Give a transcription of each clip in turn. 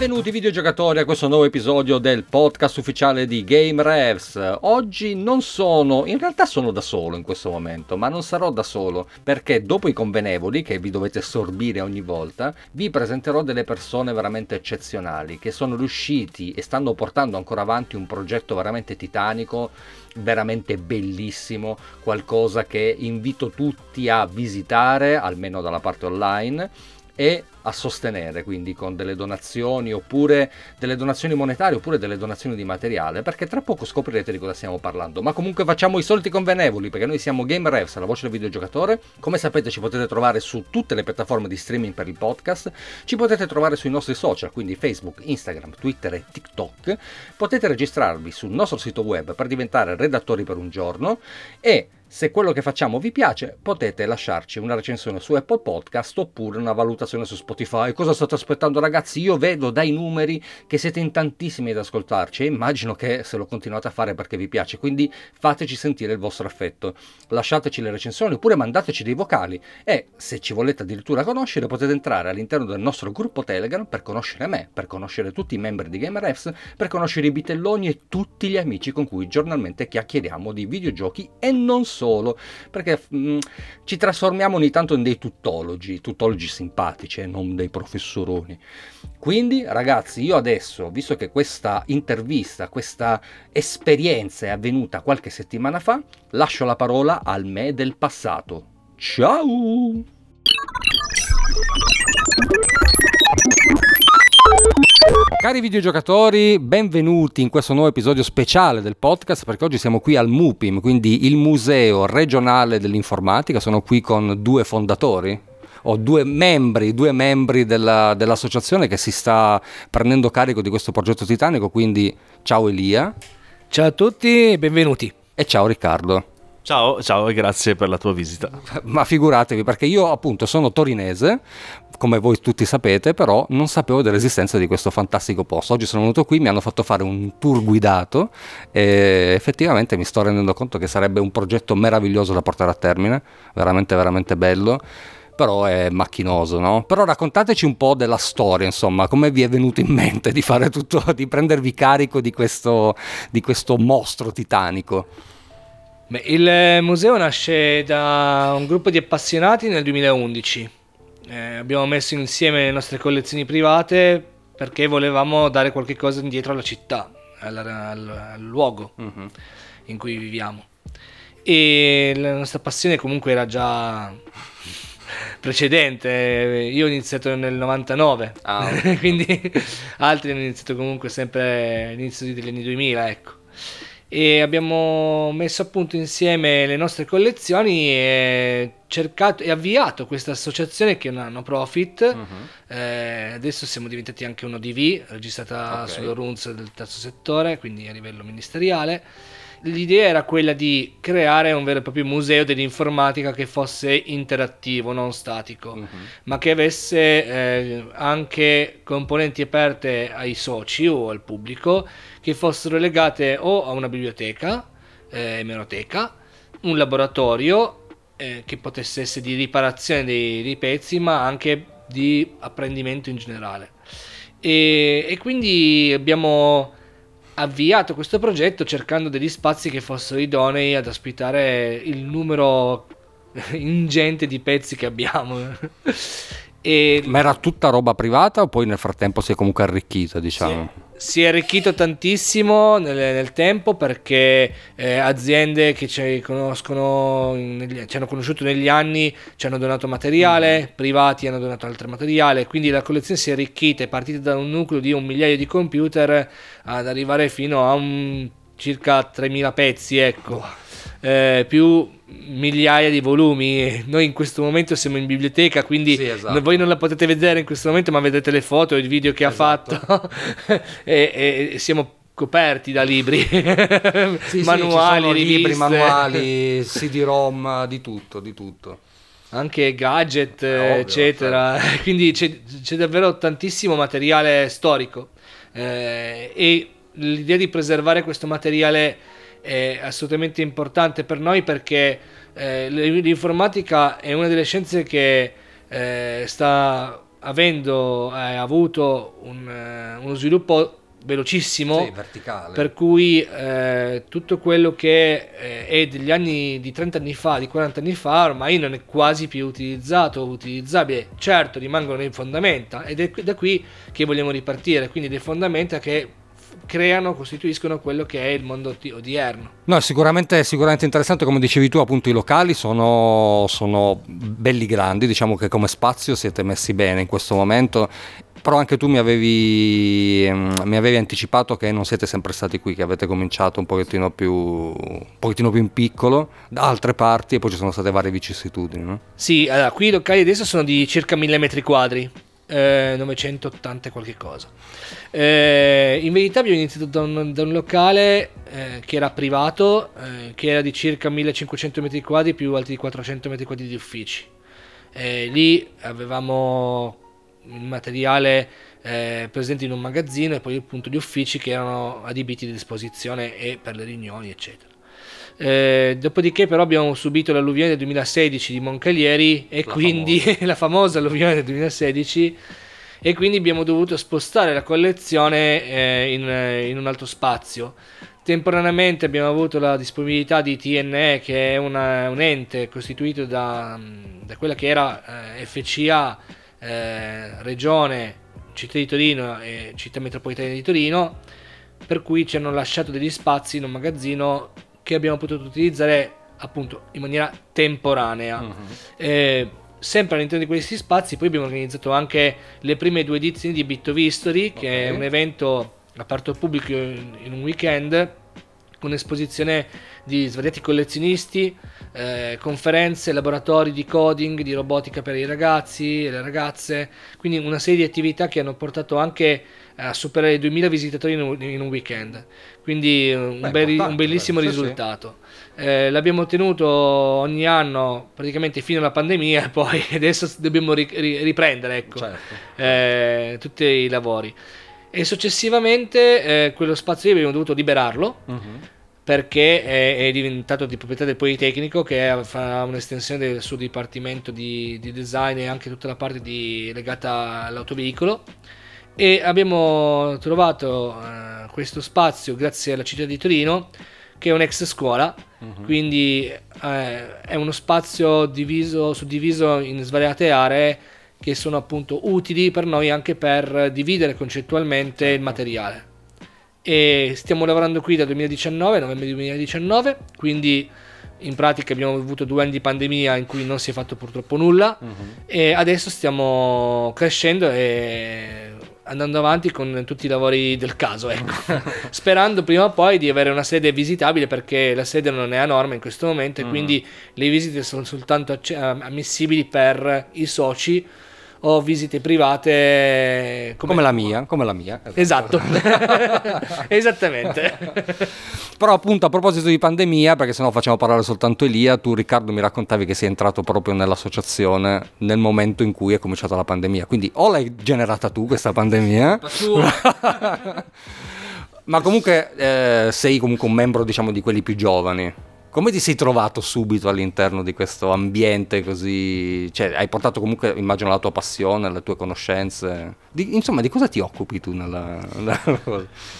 Benvenuti videogiocatori a questo nuovo episodio del podcast ufficiale di Game Revs. Oggi non sono, in realtà sono da solo in questo momento, ma non sarò da solo perché dopo i convenevoli che vi dovete sorbire ogni volta, vi presenterò delle persone veramente eccezionali che sono riusciti e stanno portando ancora avanti un progetto veramente titanico veramente bellissimo, qualcosa che invito tutti a visitare, almeno dalla parte online, e a sostenere, quindi con delle donazioni oppure delle donazioni monetarie oppure delle donazioni di materiale, perché tra poco scoprirete di cosa stiamo parlando. Ma comunque facciamo i soliti convenevoli, perché noi siamo Game Refs, la voce del videogiocatore. Come sapete ci potete trovare su tutte le piattaforme di streaming per il podcast, ci potete trovare sui nostri social, quindi Facebook, Instagram, Twitter e TikTok. Potete registrarvi sul nostro sito web per diventare redattori per un giorno e se quello che facciamo vi piace, potete lasciarci una recensione su Apple Podcast oppure una valutazione su Spotify. Cosa state aspettando, ragazzi? Io vedo dai numeri che siete in tantissimi ad ascoltarci e immagino che se lo continuate a fare perché vi piace. Quindi fateci sentire il vostro affetto. Lasciateci le recensioni oppure mandateci dei vocali. E se ci volete addirittura conoscere, potete entrare all'interno del nostro gruppo Telegram per conoscere me, per conoscere tutti i membri di GamerFs, per conoscere i bitelloni e tutti gli amici con cui giornalmente chiacchieriamo di videogiochi e non solo solo, perché mh, mm, ci trasformiamo ogni tanto in dei tuttologi, tuttologi simpatici e non dei professoroni. Quindi ragazzi, io adesso, visto che questa intervista, questa esperienza è avvenuta qualche settimana fa, lascio la parola al me del passato. Ciao! Cari videogiocatori, benvenuti in questo nuovo episodio speciale del podcast perché oggi siamo qui al MUPIM, quindi il Museo regionale dell'informatica. Sono qui con due fondatori, o due membri, due membri della, dell'associazione che si sta prendendo carico di questo progetto titanico. Quindi ciao Elia. Ciao a tutti e benvenuti. E ciao Riccardo. Ciao, ciao e grazie per la tua visita. Ma figuratevi perché io appunto sono torinese, come voi tutti sapete, però non sapevo dell'esistenza di questo fantastico posto. Oggi sono venuto qui, mi hanno fatto fare un tour guidato e effettivamente mi sto rendendo conto che sarebbe un progetto meraviglioso da portare a termine, veramente veramente bello però è macchinoso, no? Però raccontateci un po' della storia, insomma, come vi è venuto in mente di fare tutto, di prendervi carico di questo, di questo mostro titanico. Beh, il museo nasce da un gruppo di appassionati nel 2011. Eh, abbiamo messo insieme le nostre collezioni private perché volevamo dare qualche cosa indietro alla città, al, al, al luogo uh-huh. in cui viviamo. E la nostra passione comunque era già precedente. Io ho iniziato nel 99, ah, quindi altri hanno iniziato comunque sempre all'inizio degli anni 2000, ecco e abbiamo messo appunto insieme le nostre collezioni e cercato e avviato questa associazione che è una no profit. Uh-huh. Eh, adesso siamo diventati anche un ODV, registrata okay. sullo RUNS del terzo settore, quindi a livello ministeriale l'idea era quella di creare un vero e proprio museo dell'informatica che fosse interattivo, non statico, uh-huh. ma che avesse eh, anche componenti aperte ai soci o al pubblico che fossero legate o a una biblioteca, eh, emeroteca, un laboratorio eh, che potesse essere di riparazione dei, dei, pezzi, ma anche di apprendimento in generale. E, e quindi abbiamo avviato questo progetto cercando degli spazi che fossero idonei ad ospitare il numero ingente di pezzi che abbiamo. e... Ma era tutta roba privata o poi nel frattempo si è comunque arricchita, diciamo? Sì si è arricchito tantissimo nel, nel tempo perché eh, aziende che ci conoscono, negli, ci hanno conosciuto negli anni, ci hanno donato materiale, mm. privati hanno donato altro materiale, quindi la collezione si è arricchita, è partita da un nucleo di un migliaio di computer ad arrivare fino a un, circa 3000 pezzi, ecco. Eh, più migliaia di volumi. Noi in questo momento siamo in biblioteca, quindi sì, esatto. voi non la potete vedere in questo momento, ma vedete le foto e il video che esatto. ha fatto e, e siamo coperti da libri, sì, manuali, sì, libri, manuali, CD-ROM, di tutto, di tutto. Anche gadget, eh, ovvio, eccetera. Certo. Quindi c'è, c'è, davvero tantissimo materiale storico. Eh, e l'idea di preservare questo materiale è assolutamente importante per noi perché eh, l'informatica è una delle scienze che eh, sta avendo eh, avuto un, eh, uno sviluppo velocissimo, Sì, verticale. per cui eh, tutto quello che eh, è degli anni di 30 anni fa, di 40 anni fa, ormai non è quasi più utilizzato o utilizzabile. Certo, rimangono le fondamenta ed è da qui che vogliamo ripartire, quindi le fondamenta che creano, costituiscono quello che è il mondo odi- odierno. No, sicuramente, sicuramente interessante, come dicevi tu, appunto i locali sono, sono belli grandi, diciamo che come spazio siete messi bene in questo momento, però anche tu mi avevi, ehm, mi avevi anticipato che non siete sempre stati qui, che avete cominciato un pochettino più, un pochettino più in piccolo, da altre parti e poi ci sono state varie vicissitudini, no? Sì, allora, qui i locali adesso sono di circa 1000 metri quadri, eh, 980 e qualche cosa. Eh, in verità abbiamo iniziato da un, da un locale eh, che era privato, eh, che era di circa 1500 metri quadri più altri 400 metri quadri di uffici. Eh, lì avevamo il materiale eh, presente in un magazzino e poi appunto gli uffici che erano adibiti di disposizione e per le riunioni eccetera. Eh, dopodiché però abbiamo subito l'alluvione del 2016 di Moncalieri e La quindi la famosa alluvione del 2016 e quindi abbiamo dovuto spostare la collezione eh, in, eh, in un altro spazio. Temporaneamente abbiamo avuto la disponibilità di TNE che è una- un ente costituito da, da quella che era eh, FCA eh, Regione, Città di Torino e Città Metropolitana di Torino, per cui ci hanno lasciato degli spazi in un magazzino che abbiamo potuto utilizzare appunto in maniera temporanea. Eh, sempre all'interno di questi spazi poi abbiamo organizzato anche le prime due edizioni di Bitto History, che è Ok. un evento aperto al pubblico in, in un weekend con esposizione di svariati collezionisti, eh, conferenze, laboratori di coding, di robotica per i ragazzi e le ragazze, quindi una serie di attività che hanno portato anche a superare i 2000 visitatori in un, in un weekend, quindi eh, un, Beh, importante, un bellissimo bello, sì, risultato. Eh, l'abbiamo ottenuto ogni anno praticamente fino alla pandemia e poi adesso dobbiamo ri- riprendere ecco, Certo. eh, tutti i lavori. E successivamente eh, quello spazio lì abbiamo dovuto liberarlo Mhm. perché è, è diventato di proprietà del Politecnico che fa un'estensione del suo dipartimento di, di design e anche tutta la parte di- legata all'autoveicolo e abbiamo trovato eh, questo spazio grazie alla città di Torino che è un'ex scuola Mhm. quindi eh, è uno spazio diviso, suddiviso in svariate aree che sono appunto utili per noi anche per dividere concettualmente il materiale e stiamo lavorando qui dal 2019, novembre 2019, quindi in pratica abbiamo avuto due anni di pandemia in cui non si è fatto purtroppo nulla Mhm. e adesso stiamo crescendo e andando avanti con tutti i lavori del caso, ecco. sperando prima o poi di avere una sede visitabile perché la sede non è a norma in questo momento e quindi le visite sono soltanto ammissibili per i soci o visite private Come la mia, come la mia. Esatto, esattamente. Però appunto a proposito di pandemia, perché sennò facciamo parlare soltanto Elia, tu Riccardo mi raccontavi che sei entrato proprio nell'associazione nel momento in cui è cominciata la pandemia. Quindi o l'hai generata tu questa pandemia, ma comunque eh, sei comunque un membro diciamo di quelli più giovani. Come ti sei trovato subito all'interno di questo ambiente così? Cioè, hai portato comunque, immagino, la tua passione, le tue conoscenze. Di- insomma, di cosa ti occupi tu nella...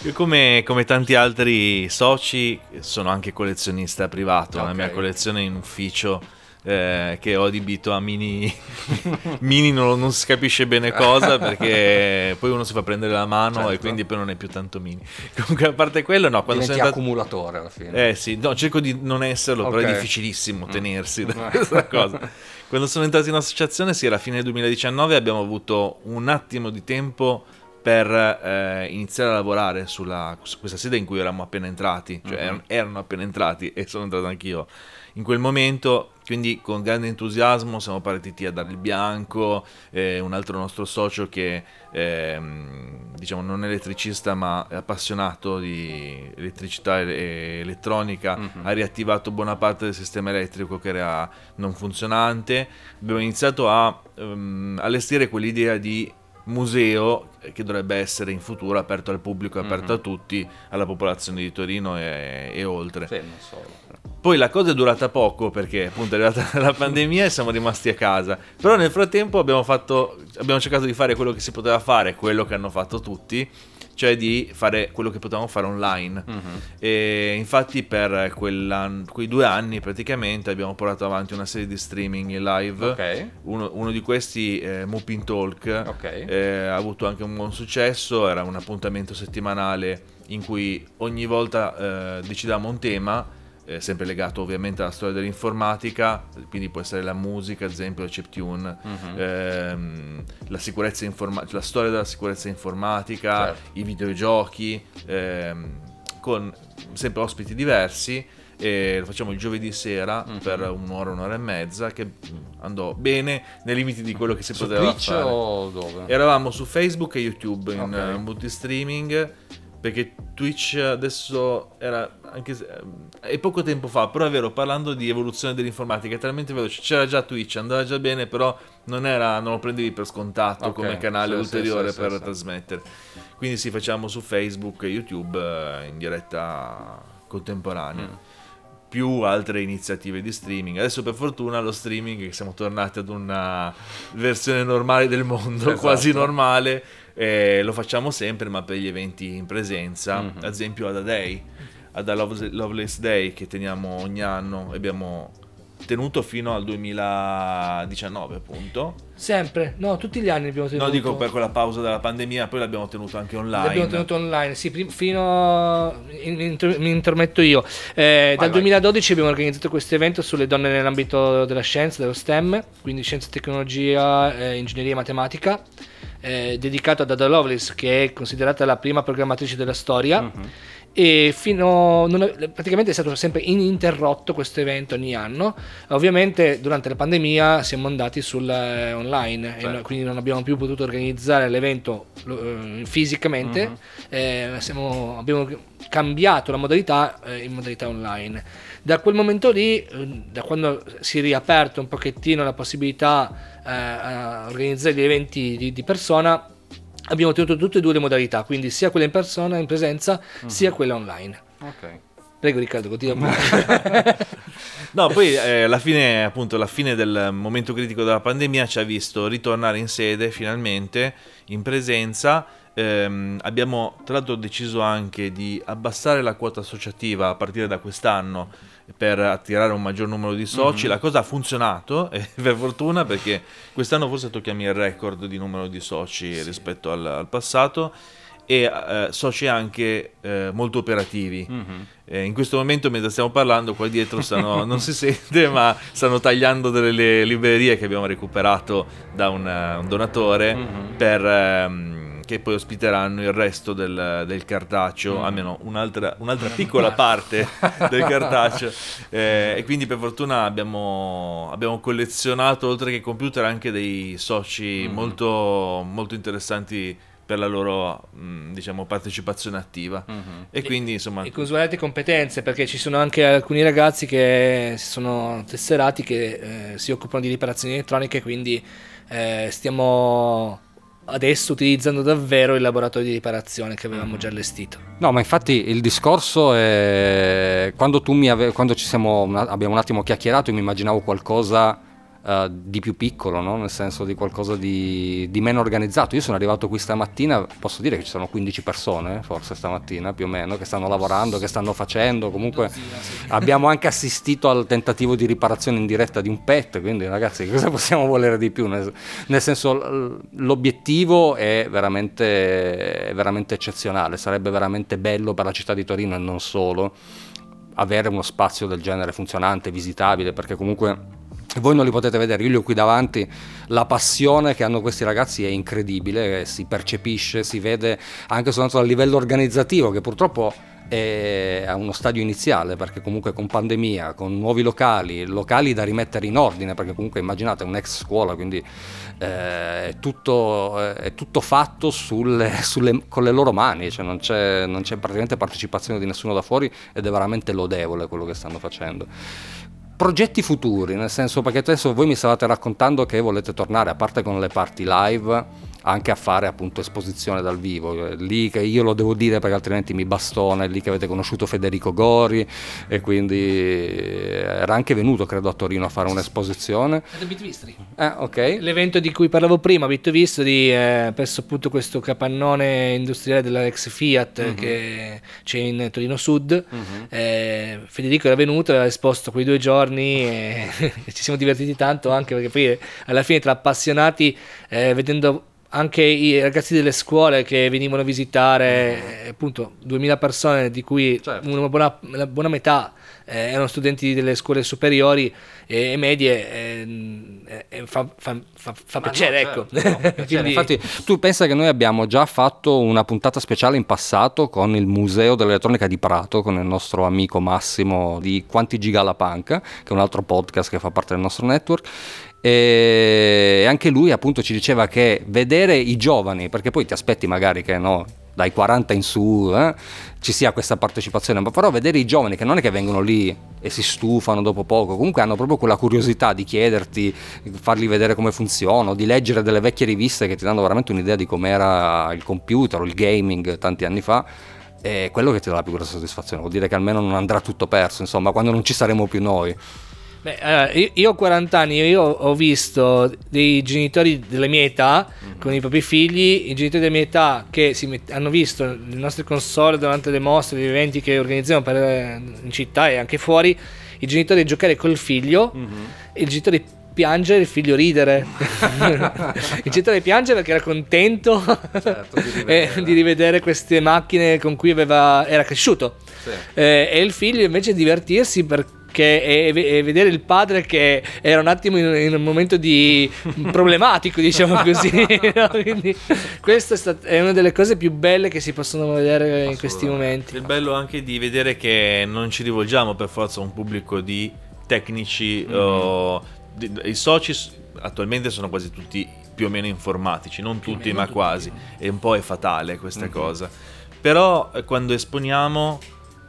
Io come, come tanti altri soci sono anche collezionista privato, la Ok. mia collezione in ufficio eh, che ho adibito a mini, mini non, non si capisce bene cosa perché poi uno si fa prendere la mano Certo. e quindi poi non è più tanto mini. Comunque a parte quello no, quando Diventi sono entrato... accumulatore alla fine. Eh sì, no, cerco di non esserlo, però Ok. è difficilissimo tenersi da Mm. questa cosa. Quando sono entrato in associazione, sì, alla fine del 2019 abbiamo avuto un attimo di tempo per eh, iniziare a lavorare sulla, su questa sede in cui eravamo appena entrati, cioè Mhm. erano, erano appena entrati e sono entrato anch'io in quel momento, quindi con grande entusiasmo siamo partiti a dare il bianco, eh, un altro nostro socio che ehm, diciamo non è elettricista ma è appassionato di elettricità e elettronica, Mhm. ha riattivato buona parte del sistema elettrico che era non funzionante, abbiamo iniziato a ehm, allestire quell'idea di museo che dovrebbe essere in futuro aperto al pubblico, aperto Mhm. a tutti, alla popolazione di Torino e, e oltre. Sì, non solo. Poi la cosa è durata poco perché appunto è arrivata la pandemia e siamo rimasti a casa. Però nel frattempo abbiamo, fatto, abbiamo cercato di fare quello che si poteva fare, quello che hanno fatto tutti, cioè di fare quello che potevamo fare online. Mhm. E infatti per quei due anni praticamente abbiamo portato avanti una serie di streaming in live. Ok. Uno, uno di questi, eh, Mupin Talk, Ok. eh, ha avuto anche un buon successo, era un appuntamento settimanale in cui ogni volta eh, decidavamo un tema, eh, sempre legato ovviamente alla storia dell'informatica, quindi può essere la musica, ad esempio la chiptune, Mhm. ehm, la, sicurezza informa- la storia della sicurezza informatica, Certo. i videogiochi, ehm, con sempre ospiti diversi. E lo facciamo il giovedì sera Mhm. per un'ora, un'ora e mezza, che andò bene nei limiti di quello che si Su poteva Twitch fare. o dove? Eravamo su Facebook e YouTube in Ok. eh, multistreaming perché Twitch adesso era anche se, è poco tempo fa, però è vero, parlando di evoluzione dell'informatica è talmente veloce, c'era già Twitch, andava già bene, però non, era, non lo prendevi per scontato Ok, come canale sì, ulteriore sì, sì, per sì. trasmettere. Quindi si facciamo su Facebook e YouTube eh, in diretta contemporanea. Mm. Più altre iniziative di streaming. Adesso, per fortuna, lo streaming, che siamo tornati ad una versione normale del mondo, Esatto. quasi normale, eh, lo facciamo sempre, ma per gli eventi in presenza, Mhm. ad esempio ad A Day, ad A Love- Loveless Day che teniamo ogni anno, abbiamo tenuto fino al 2019 appunto. Sempre, no, tutti gli anni abbiamo tenuto. No, dico per quella pausa della pandemia, poi l'abbiamo tenuto anche online. L'abbiamo tenuto online, sì, prim- fino mi, inter- mi intermetto io. Eh, dal vai. 2012 abbiamo organizzato questo evento sulle donne nell'ambito della scienza, dello STEM, quindi scienza e tecnologia, eh, ingegneria e matematica, eh, dedicato ad Ada Lovelace, che è considerata la prima programmatrice della storia. Mhm. E fino è- praticamente è stato sempre ininterrotto questo evento ogni anno. Ovviamente durante la pandemia siamo andati sul eh, online Certo. quindi non abbiamo più potuto organizzare l'evento eh, fisicamente. Mhm. Eh, siamo- abbiamo cambiato la modalità eh, in modalità online. Da quel momento lì, eh, da quando si è riaperto un pochettino la possibilità eh, a organizzare gli eventi di, di persona, abbiamo tenuto tutte e due le modalità, quindi sia quella in persona, in presenza, sia quella online. Ok. Prego Riccardo, continua pure. No, poi eh, alla fine, appunto, la fine del momento critico della pandemia ci ha visto ritornare in sede finalmente, in presenza. Ehm, abbiamo tra l'altro deciso anche di abbassare la quota associativa a partire da quest'anno per attirare un maggior numero di soci. La cosa ha funzionato, e per fortuna, perché quest'anno forse tocchiamo il record di numero di soci rispetto al, al passato e eh, soci anche eh, molto operativi. Mhm. Eh, in questo momento, mentre stiamo parlando, qua dietro stanno, non si sente, ma stanno tagliando delle le librerie che abbiamo recuperato da un, eh, un donatore Mhm. per, ehm, che poi ospiteranno il resto del, del cartaceo, Mm. almeno un'altra, un'altra piccola parte del cartaceo. Eh, e quindi per fortuna abbiamo, abbiamo collezionato, oltre che computer, anche dei soci Mhm. molto, molto interessanti per la loro mh, diciamo, partecipazione attiva. Mhm. E quindi insomma... e con svariate competenze, perché ci sono anche alcuni ragazzi che si sono tesserati che eh, si occupano di riparazioni elettroniche, quindi eh, stiamo adesso utilizzando davvero il laboratorio di riparazione che avevamo già allestito. No, ma infatti il discorso è quando tu mi ave... quando ci siamo abbiamo un attimo chiacchierato, io mi immaginavo qualcosa eh, di più piccolo, no? nel senso di qualcosa di, di meno organizzato. Io sono arrivato qui stamattina, posso dire che ci sono 15 persone, forse stamattina più o meno, che stanno lavorando, che stanno facendo, comunque abbiamo anche assistito al tentativo di riparazione in diretta di un pet, quindi ragazzi cosa possiamo volere di più? Nel, nel senso l'obiettivo è veramente, è veramente eccezionale, sarebbe veramente bello per la città di Torino e non solo avere uno spazio del genere funzionante, visitabile, perché comunque voi non li potete vedere, io li ho qui davanti, la passione che hanno questi ragazzi è incredibile, eh, si percepisce, si vede anche soltanto dal livello organizzativo che purtroppo è a uno stadio iniziale perché comunque con pandemia, con nuovi locali, locali da rimettere in ordine perché comunque immaginate un'ex scuola, quindi eh, è, tutto, eh, è tutto fatto sulle- sulle- con le loro mani, cioè non c'è, non c'è praticamente partecipazione di nessuno da fuori ed è veramente lodevole quello che stanno facendo progetti futuri, nel senso perché adesso voi mi stavate raccontando che volete tornare, a parte con le party live, anche a fare appunto esposizione dal vivo. Lì che io lo devo dire perché altrimenti mi bastona, è lì che avete conosciuto Federico Gori e quindi era anche venuto credo a Torino a fare un'esposizione. Bitvistri. Eh, ok. L'evento di cui parlavo prima, Bitvistri, eh, presso appunto questo capannone industriale della ex Fiat Mhm. che c'è in Torino Sud. Eh, Federico era venuto, aveva esposto quei due giorni e ci siamo divertiti tanto anche perché poi alla fine tra appassionati, eh, vedendo anche i ragazzi delle scuole che venivano a visitare, eh, appunto 2000 persone di cui Certo. una buona, la buona metà eh, erano studenti delle scuole superiori e, e medie, eh, eh, fa, fa- fa- fa Ma no, piacere, certo, ecco. no, piacere. Quindi- Infatti, tu pensa che noi abbiamo già fatto una puntata speciale in passato con il Museo dell'Elettronica di Prato, con il nostro amico Massimo di Quanti Giga la Panca, che è un altro podcast che fa parte del nostro network. E anche lui appunto ci diceva che vedere i giovani, perché poi ti aspetti magari che no, dai 40 in su eh, ci sia questa partecipazione, ma però vedere i giovani che non è che vengono lì e si stufano dopo poco, comunque hanno proprio quella curiosità di chiederti, farli vedere come funziona, di leggere delle vecchie riviste che ti danno veramente un'idea di com'era il computer o il gaming tanti anni fa. È quello che ti dà la più grossa soddisfazione, vuol dire che almeno non andrà tutto perso, insomma, quando non ci saremo più noi. Beh, allora, io, io ho 40 anni, io ho visto dei genitori della mia età con i propri figli, i genitori della mia età che si met- hanno visto le nostre console durante le mostre, gli eventi che organizziamo per, eh, in città e anche fuori, i genitori giocare col figlio, e il genitore piangere il figlio ridere. il genitore piange perché era contento Certo, di rivedere. di rivedere queste macchine con cui aveva, era cresciuto. Sì. Eh, e il figlio invece divertirsi perché e, e vedere il padre che era un attimo in, in un momento di problematico diciamo così no? quindi questa è, è una delle cose più belle che si possono vedere in questi momenti. Il bello anche di vedere che non ci rivolgiamo per forza a un pubblico di tecnici o di- i soci attualmente sono quasi tutti più o meno informatici, non tutti meno ma tutti, quasi, e un po' è fatale questa cosa. Però eh, quando esponiamo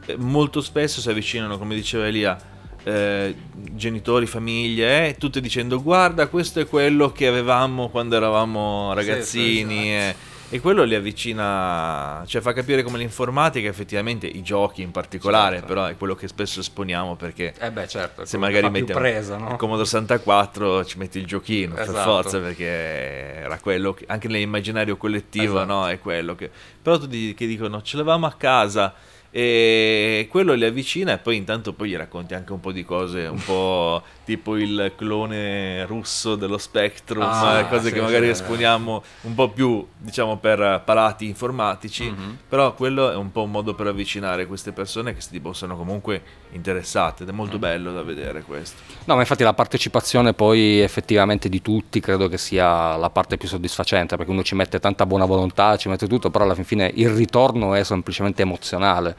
eh, molto spesso si avvicinano, come diceva Elia, eh, genitori, famiglie, eh, tutte dicendo guarda questo è quello che avevamo quando eravamo ragazzini. eh." E quello li avvicina, cioè fa capire come l'informatica, effettivamente i giochi in particolare, Certo. però è quello che spesso esponiamo perché Eh beh, certo, se magari metti presa, no? il Commodore 64 ci metti il giochino per Esatto. forza perché era quello che, anche nell'immaginario collettivo Esatto. no, è quello che però tu di- che dicono ce l'avevamo a casa e quello li avvicina e poi intanto poi gli racconti anche un po' di cose un po' tipo il clone russo dello Spectrum Ah, cose sì, che magari sì, esponiamo un po' più diciamo per palati informatici Mhm. però quello è un po' un modo per avvicinare queste persone che si possono comunque interessate ed è Mm. molto bello da vedere questo No, ma infatti la partecipazione poi effettivamente di tutti credo che sia la parte più soddisfacente perché uno ci mette tanta buona volontà, ci mette tutto, però alla fin fine il ritorno è semplicemente emozionale.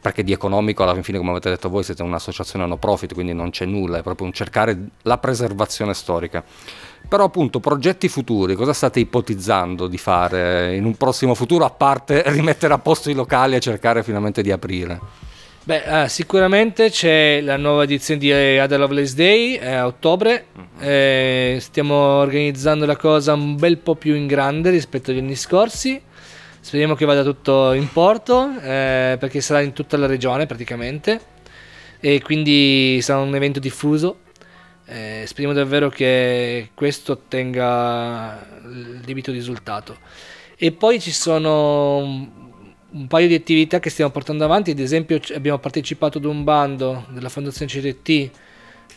Perché di economico alla fin fine, come avete detto voi, siete un'associazione no profit, quindi non c'è nulla, è proprio un cercare la preservazione storica. Però appunto, progetti futuri, cosa state ipotizzando di fare in un prossimo futuro, a parte rimettere a posto i locali e cercare finalmente di aprire? Beh, ah, sicuramente c'è la nuova edizione di eh, Ada Lovelace Day eh, a ottobre. Eh, stiamo organizzando la cosa un bel po' più in grande rispetto agli anni scorsi. Speriamo che vada tutto in porto eh, perché sarà in tutta la regione praticamente e quindi sarà un evento diffuso. Eh, speriamo davvero che questo ottenga il debito risultato. E poi ci sono un, paio di attività che stiamo portando avanti, ad esempio abbiamo partecipato ad un bando della Fondazione CDT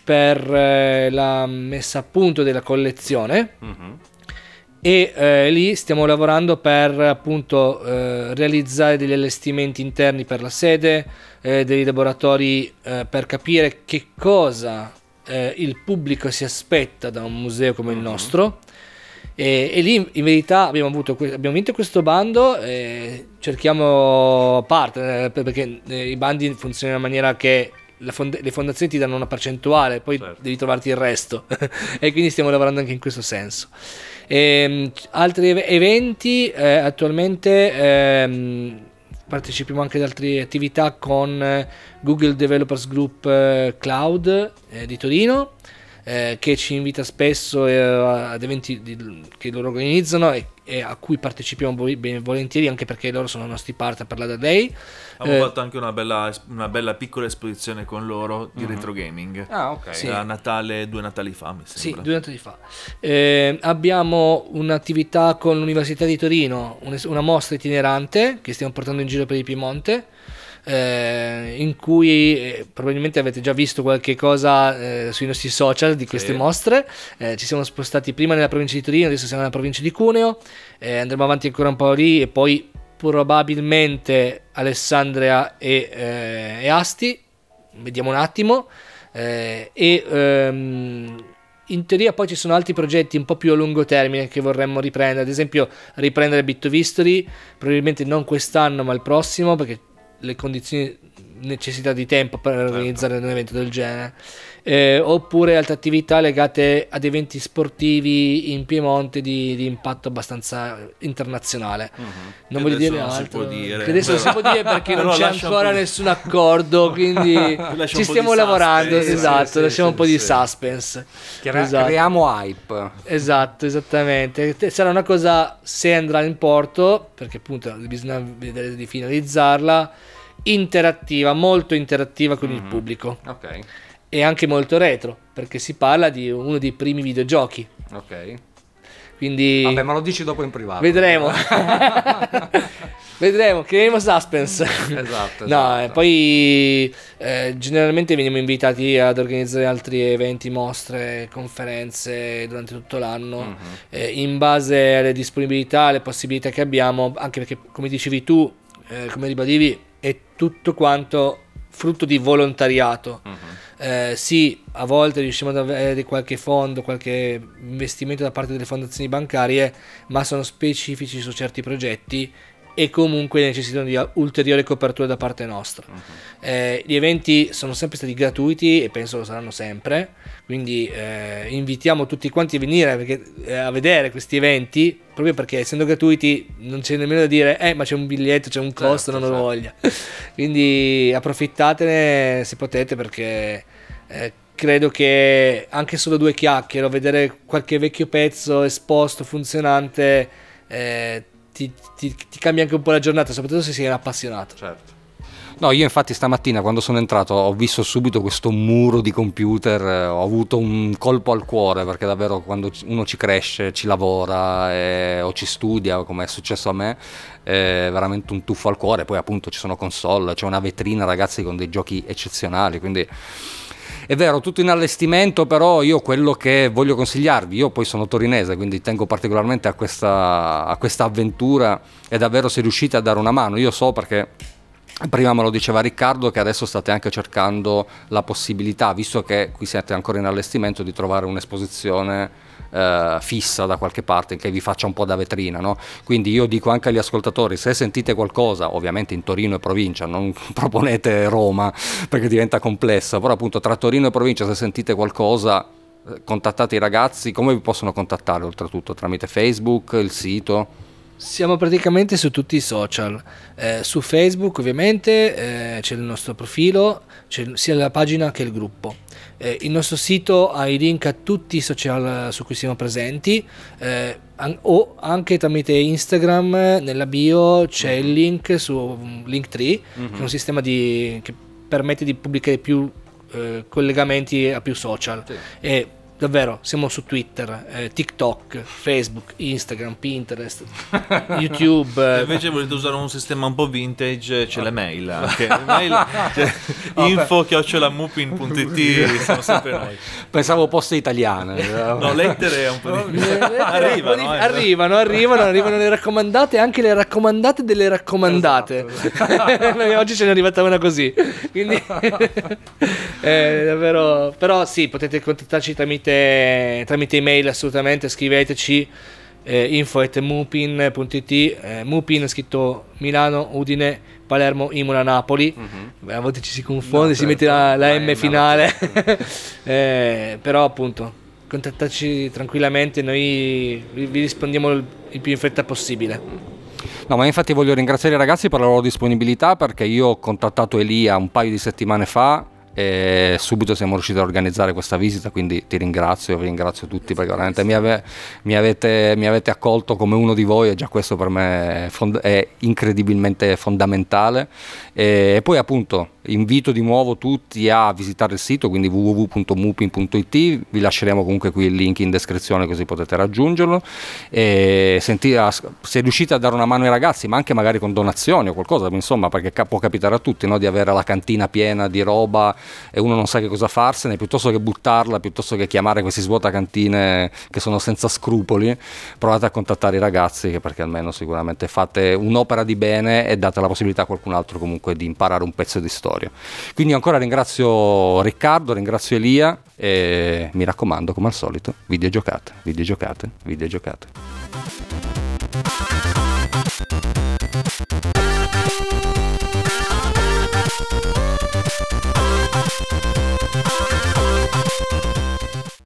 per eh, la messa a punto della collezione e eh, lì stiamo lavorando per appunto eh, realizzare degli allestimenti interni per la sede, eh, dei laboratori eh, per capire che cosa il pubblico si aspetta da un museo come il nostro. E, e lì in verità abbiamo, avuto, abbiamo vinto questo bando e cerchiamo partner per- perché eh, i bandi funzionano in maniera che fond- le fondazioni ti danno una percentuale, poi Certo. devi trovarti il resto e quindi stiamo lavorando anche in questo senso. Ehm, altri ev- eventi eh, attualmente ehm, partecipiamo anche ad altre attività con eh, Google Developers Group eh, Cloud eh, di Torino eh, che ci invita spesso eh, ad eventi di- che loro organizzano e, e a cui partecipiamo ben volentieri anche perché loro sono i nostri partner per la da Day. Abbiamo Eh, fatto anche una bella, una bella piccola esposizione con loro di retro gaming. Ah, ok. Sì. A Natale, due Natali fa, mi Sì, sembra. due anni fa. Eh, abbiamo un'attività con l'Università di Torino, un- una mostra itinerante che stiamo portando in giro per il Piemonte. Eh, in cui eh, probabilmente avete già visto qualche cosa eh, sui nostri social di queste Sì. mostre. Eh, ci siamo spostati prima nella provincia di Torino, adesso siamo nella provincia di Cuneo. eh, andremo avanti ancora un po' lì e poi probabilmente Alessandria e, eh, e Asti. Vediamo un attimo. E ehm, in teoria poi ci sono altri progetti un po' più a lungo termine che vorremmo riprendere, ad esempio riprendere Bit of History, probabilmente non quest'anno ma il prossimo perché le condizioni necessità di tempo per organizzare un evento del genere. Eh, oppure altre attività legate ad eventi sportivi in Piemonte di, di impatto abbastanza internazionale. Non Che voglio dire non altro. dire. Che adesso non si può dire perché non c'è ancora di- nessun accordo, quindi ci stiamo di lavorando. suspense. esatto, sì, lasciamo sì, un po' di sì. suspense. Crea- Esatto. Creiamo hype. Esatto, esattamente. Te- Sarà una cosa, se andrà in porto, perché appunto bisogna vedere di finalizzarla, interattiva, molto interattiva con il pubblico Ok, e anche molto retro, perché si parla di uno dei primi videogiochi. ok. Quindi Vabbè, ma lo dici dopo in privato. vedremo. vedremo, creiamo suspense. Esatto, No, esatto. e poi eh, generalmente veniamo invitati ad organizzare altri eventi, mostre, conferenze durante tutto l'anno, Mhm. eh, in base alle disponibilità, alle possibilità che abbiamo, anche perché come dicevi tu, eh, come ribadivi, è tutto quanto frutto di volontariato. Mhm. Eh, sì, a volte riusciamo ad avere qualche fondo, qualche investimento da parte delle fondazioni bancarie, ma sono specifici su certi progetti e comunque necessitano di ulteriore copertura da parte nostra. Eh, gli eventi sono sempre stati gratuiti e penso lo saranno sempre, quindi eh, invitiamo tutti quanti a venire perché- eh, a vedere questi eventi, proprio perché essendo gratuiti non c'è nemmeno da dire, eh ma c'è un biglietto, c'è un costo, non certo. lo voglia. quindi approfittatene se potete perché eh, credo che anche solo due chiacchiere o vedere qualche vecchio pezzo esposto, funzionante, eh, ti, ti- ti cambia anche un po' la giornata, soprattutto se sei un appassionato. Certo. No, io infatti stamattina quando sono entrato ho visto subito questo muro di computer, eh, ho avuto un colpo al cuore perché davvero quando uno ci cresce, ci lavora eh, o ci studia, come è successo a me, è veramente un tuffo al cuore. Poi appunto ci sono console, c'è una vetrina ragazzi con dei giochi eccezionali, quindi è vero, tutto in allestimento, però io quello che voglio consigliarvi, io poi sono torinese, quindi tengo particolarmente a questa, a questa avventura e davvero se riuscite a dare una mano, io so perché prima me lo diceva Riccardo che adesso state anche cercando la possibilità, visto che qui siete ancora in allestimento, di trovare un'esposizione eh, fissa da qualche parte che vi faccia un po' da vetrina, no? Quindi io dico anche agli ascoltatori, se sentite qualcosa, ovviamente in Torino e provincia, non proponete Roma perché diventa complessa, però appunto tra Torino e provincia se sentite qualcosa eh, contattate i ragazzi, come vi possono contattare oltretutto? Tramite Facebook, il sito? Siamo praticamente su tutti i social, Eh, su Facebook ovviamente eh, c'è il nostro profilo, c'è sia la pagina che il gruppo. Eh, il nostro sito ha i link a tutti i social su cui siamo presenti. Eh, an- o anche tramite Instagram nella bio c'è il link su um, Linktree, che è un sistema di- che permette di pubblicare più eh, collegamenti a più social. E davvero siamo su Twitter, eh, TikTok, Facebook, Instagram, Pinterest, YouTube. Se eh, invece volete usare un sistema un po' vintage, c'è le mail anche. Mail, cioè, info chiocciolamupin.it siamo sempre noi. Pensavo poste italiane. No, lettere è un po' di... eh, arrivano, eh. arrivano, arrivano, arrivano le raccomandate, anche le raccomandate delle raccomandate. Oggi ce n'è arrivata una così. Quindi, eh, davvero. Però sì, potete contattarci tramite, tramite email assolutamente, scriveteci. Eh, info.mupin.it eh, Mupin scritto Milano, Udine, Palermo, Imola, Napoli a volte ci si confonde, No, si certo. mette la, la M finale Eh, però appunto contattateci tranquillamente noi vi, rispondiamo il, il più in fretta possibile No, ma infatti voglio ringraziare i ragazzi per la loro disponibilità perché io ho contattato Elia un paio di settimane fa e subito siamo riusciti a organizzare questa visita, quindi ti ringrazio, vi ringrazio tutti perché veramente mi, ave, mi, avete, mi, avete, accolto come uno di voi e già questo per me è, fond- è incredibilmente fondamentale. E, e poi appunto invito di nuovo tutti a visitare il sito, quindi www.mupin.it, vi lasceremo comunque qui il link in descrizione così potete raggiungerlo. E sentire, se riuscite a dare una mano ai ragazzi, ma anche magari con donazioni o qualcosa, insomma, perché può capitare a tutti no? di avere la cantina piena di roba e uno non sa che cosa farsene, piuttosto che buttarla, piuttosto che chiamare questi svuotacantine che sono senza scrupoli, provate a contattare i ragazzi perché almeno sicuramente fate un'opera di bene e date la possibilità a qualcun altro comunque di imparare un pezzo di storia territorio. Quindi ancora ringrazio Riccardo, ringrazio Elia e mi raccomando, come al solito, videogiocate, videogiocate, videogiocate. Thank